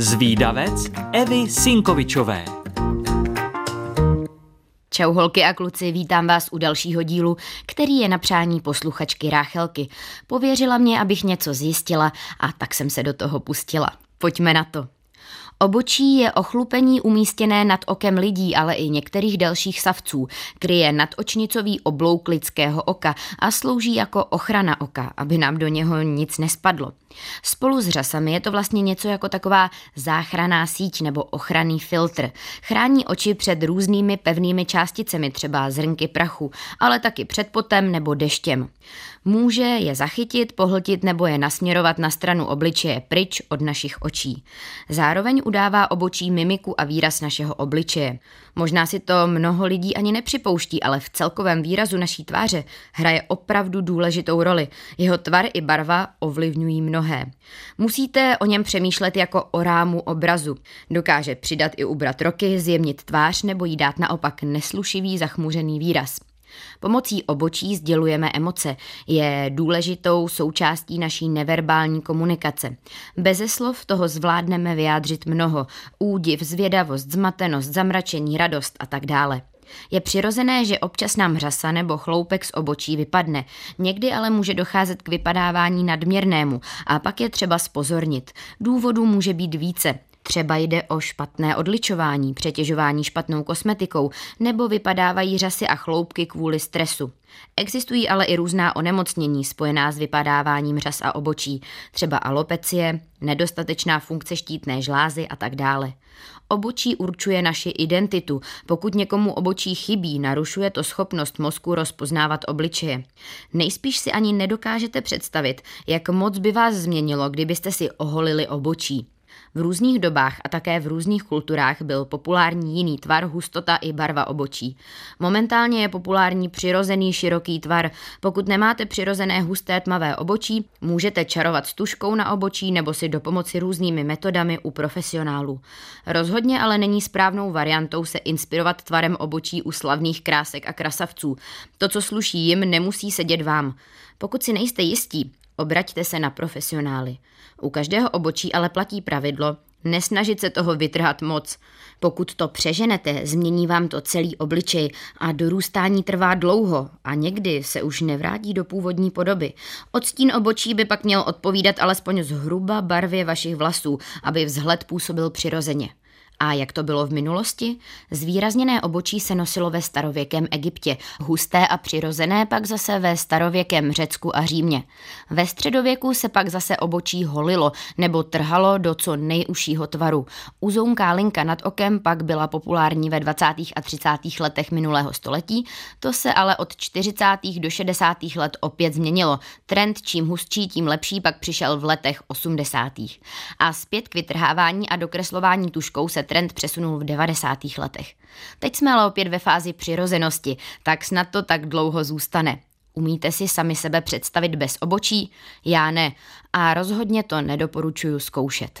Zvídavec Evy Sinkovičové. Čau holky a kluci, vítám vás u dalšího dílu, který je na přání posluchačky Ráchelky. Pověřila mě, abych něco zjistila a tak jsem se do toho pustila. Pojďme na to. Obočí je ochlupení umístěné nad okem lidí, ale i některých dalších savců. Kryje nadočnicový oblouk lidského oka a slouží jako ochrana oka, aby nám do něho nic nespadlo. Spolu s řasami je to vlastně něco jako taková záchraná síť nebo ochranný filtr. Chrání oči před různými pevnými částicemi, třeba zrnky prachu, ale taky před potem nebo deštěm. Může je zachytit, pohltit nebo je nasměrovat na stranu obličeje pryč od našich očí. Zároveň udává obočí mimiku a výraz našeho obličeje. Možná si to mnoho lidí ani nepřipouští, ale v celkovém výrazu naší tváře hraje opravdu důležitou roli. Jeho tvar i barva ovlivňují mnohé. Musíte o něm přemýšlet jako o rámu obrazu. Dokáže přidat i ubrat roky, zjemnit tvář nebo jí dát naopak neslušivý zachmuřený výraz. Pomocí obočí sdělujeme emoce. Je důležitou součástí naší neverbální komunikace. Beze slov toho zvládneme vyjádřit mnoho. Údiv, zvědavost, zmatenost, zamračení, radost a tak dále. Je přirozené, že občas nám hřasa nebo chloupek z obočí vypadne. Někdy ale může docházet k vypadávání nadměrnému a pak je třeba spozornit. Důvodů může být více. Třeba jde o špatné odličování, přetěžování špatnou kosmetikou nebo vypadávají řasy a chloupky kvůli stresu. Existují ale i různá onemocnění spojená s vypadáváním řas a obočí, třeba alopecie, nedostatečná funkce štítné žlázy a tak dále. Obočí určuje naši identitu. Pokud někomu obočí chybí, narušuje to schopnost mozku rozpoznávat obličeje. Nejspíš si ani nedokážete představit, jak moc by vás změnilo, kdybyste si oholili obočí. V různých dobách a také v různých kulturách byl populární jiný tvar, hustota i barva obočí. Momentálně je populární přirozený široký tvar. Pokud nemáte přirozené husté tmavé obočí, můžete čarovat s tuškou na obočí nebo si dopomoci různými metodami u profesionálů. Rozhodně ale není správnou variantou se inspirovat tvarem obočí u slavných krásek a krasavců. To, co sluší jim, nemusí sedět vám. Pokud si nejste jistí, Obraťte se na profesionály. U každého obočí ale platí pravidlo, nesnažit se toho vytrhat moc. Pokud to přeženete, změní vám to celý obličej a dorůstání trvá dlouho a někdy se už nevrátí do původní podoby. Odstín obočí by pak měl odpovídat alespoň zhruba barvě vašich vlasů, aby vzhled působil přirozeně. A jak to bylo v minulosti? Zvýrazněné obočí se nosilo ve starověkém Egyptě, husté a přirozené pak zase ve starověkém Řecku a Římě. Ve středověku se pak zase obočí holilo nebo trhalo do co nejužšího tvaru. Uzounká linka nad okem pak byla populární ve 20. a 30. letech minulého století, to se ale od 40. do 60. let opět změnilo. Trend čím hustší, tím lepší pak přišel v letech 80. A zpět k vytrhávání a dokreslování tuškou se trend přesunul v 90. letech. Teď jsme ale opět ve fázi přirozenosti, tak snad to tak dlouho zůstane. Umíte si sami sebe představit bez obočí? Já ne. A rozhodně to nedoporučuju zkoušet.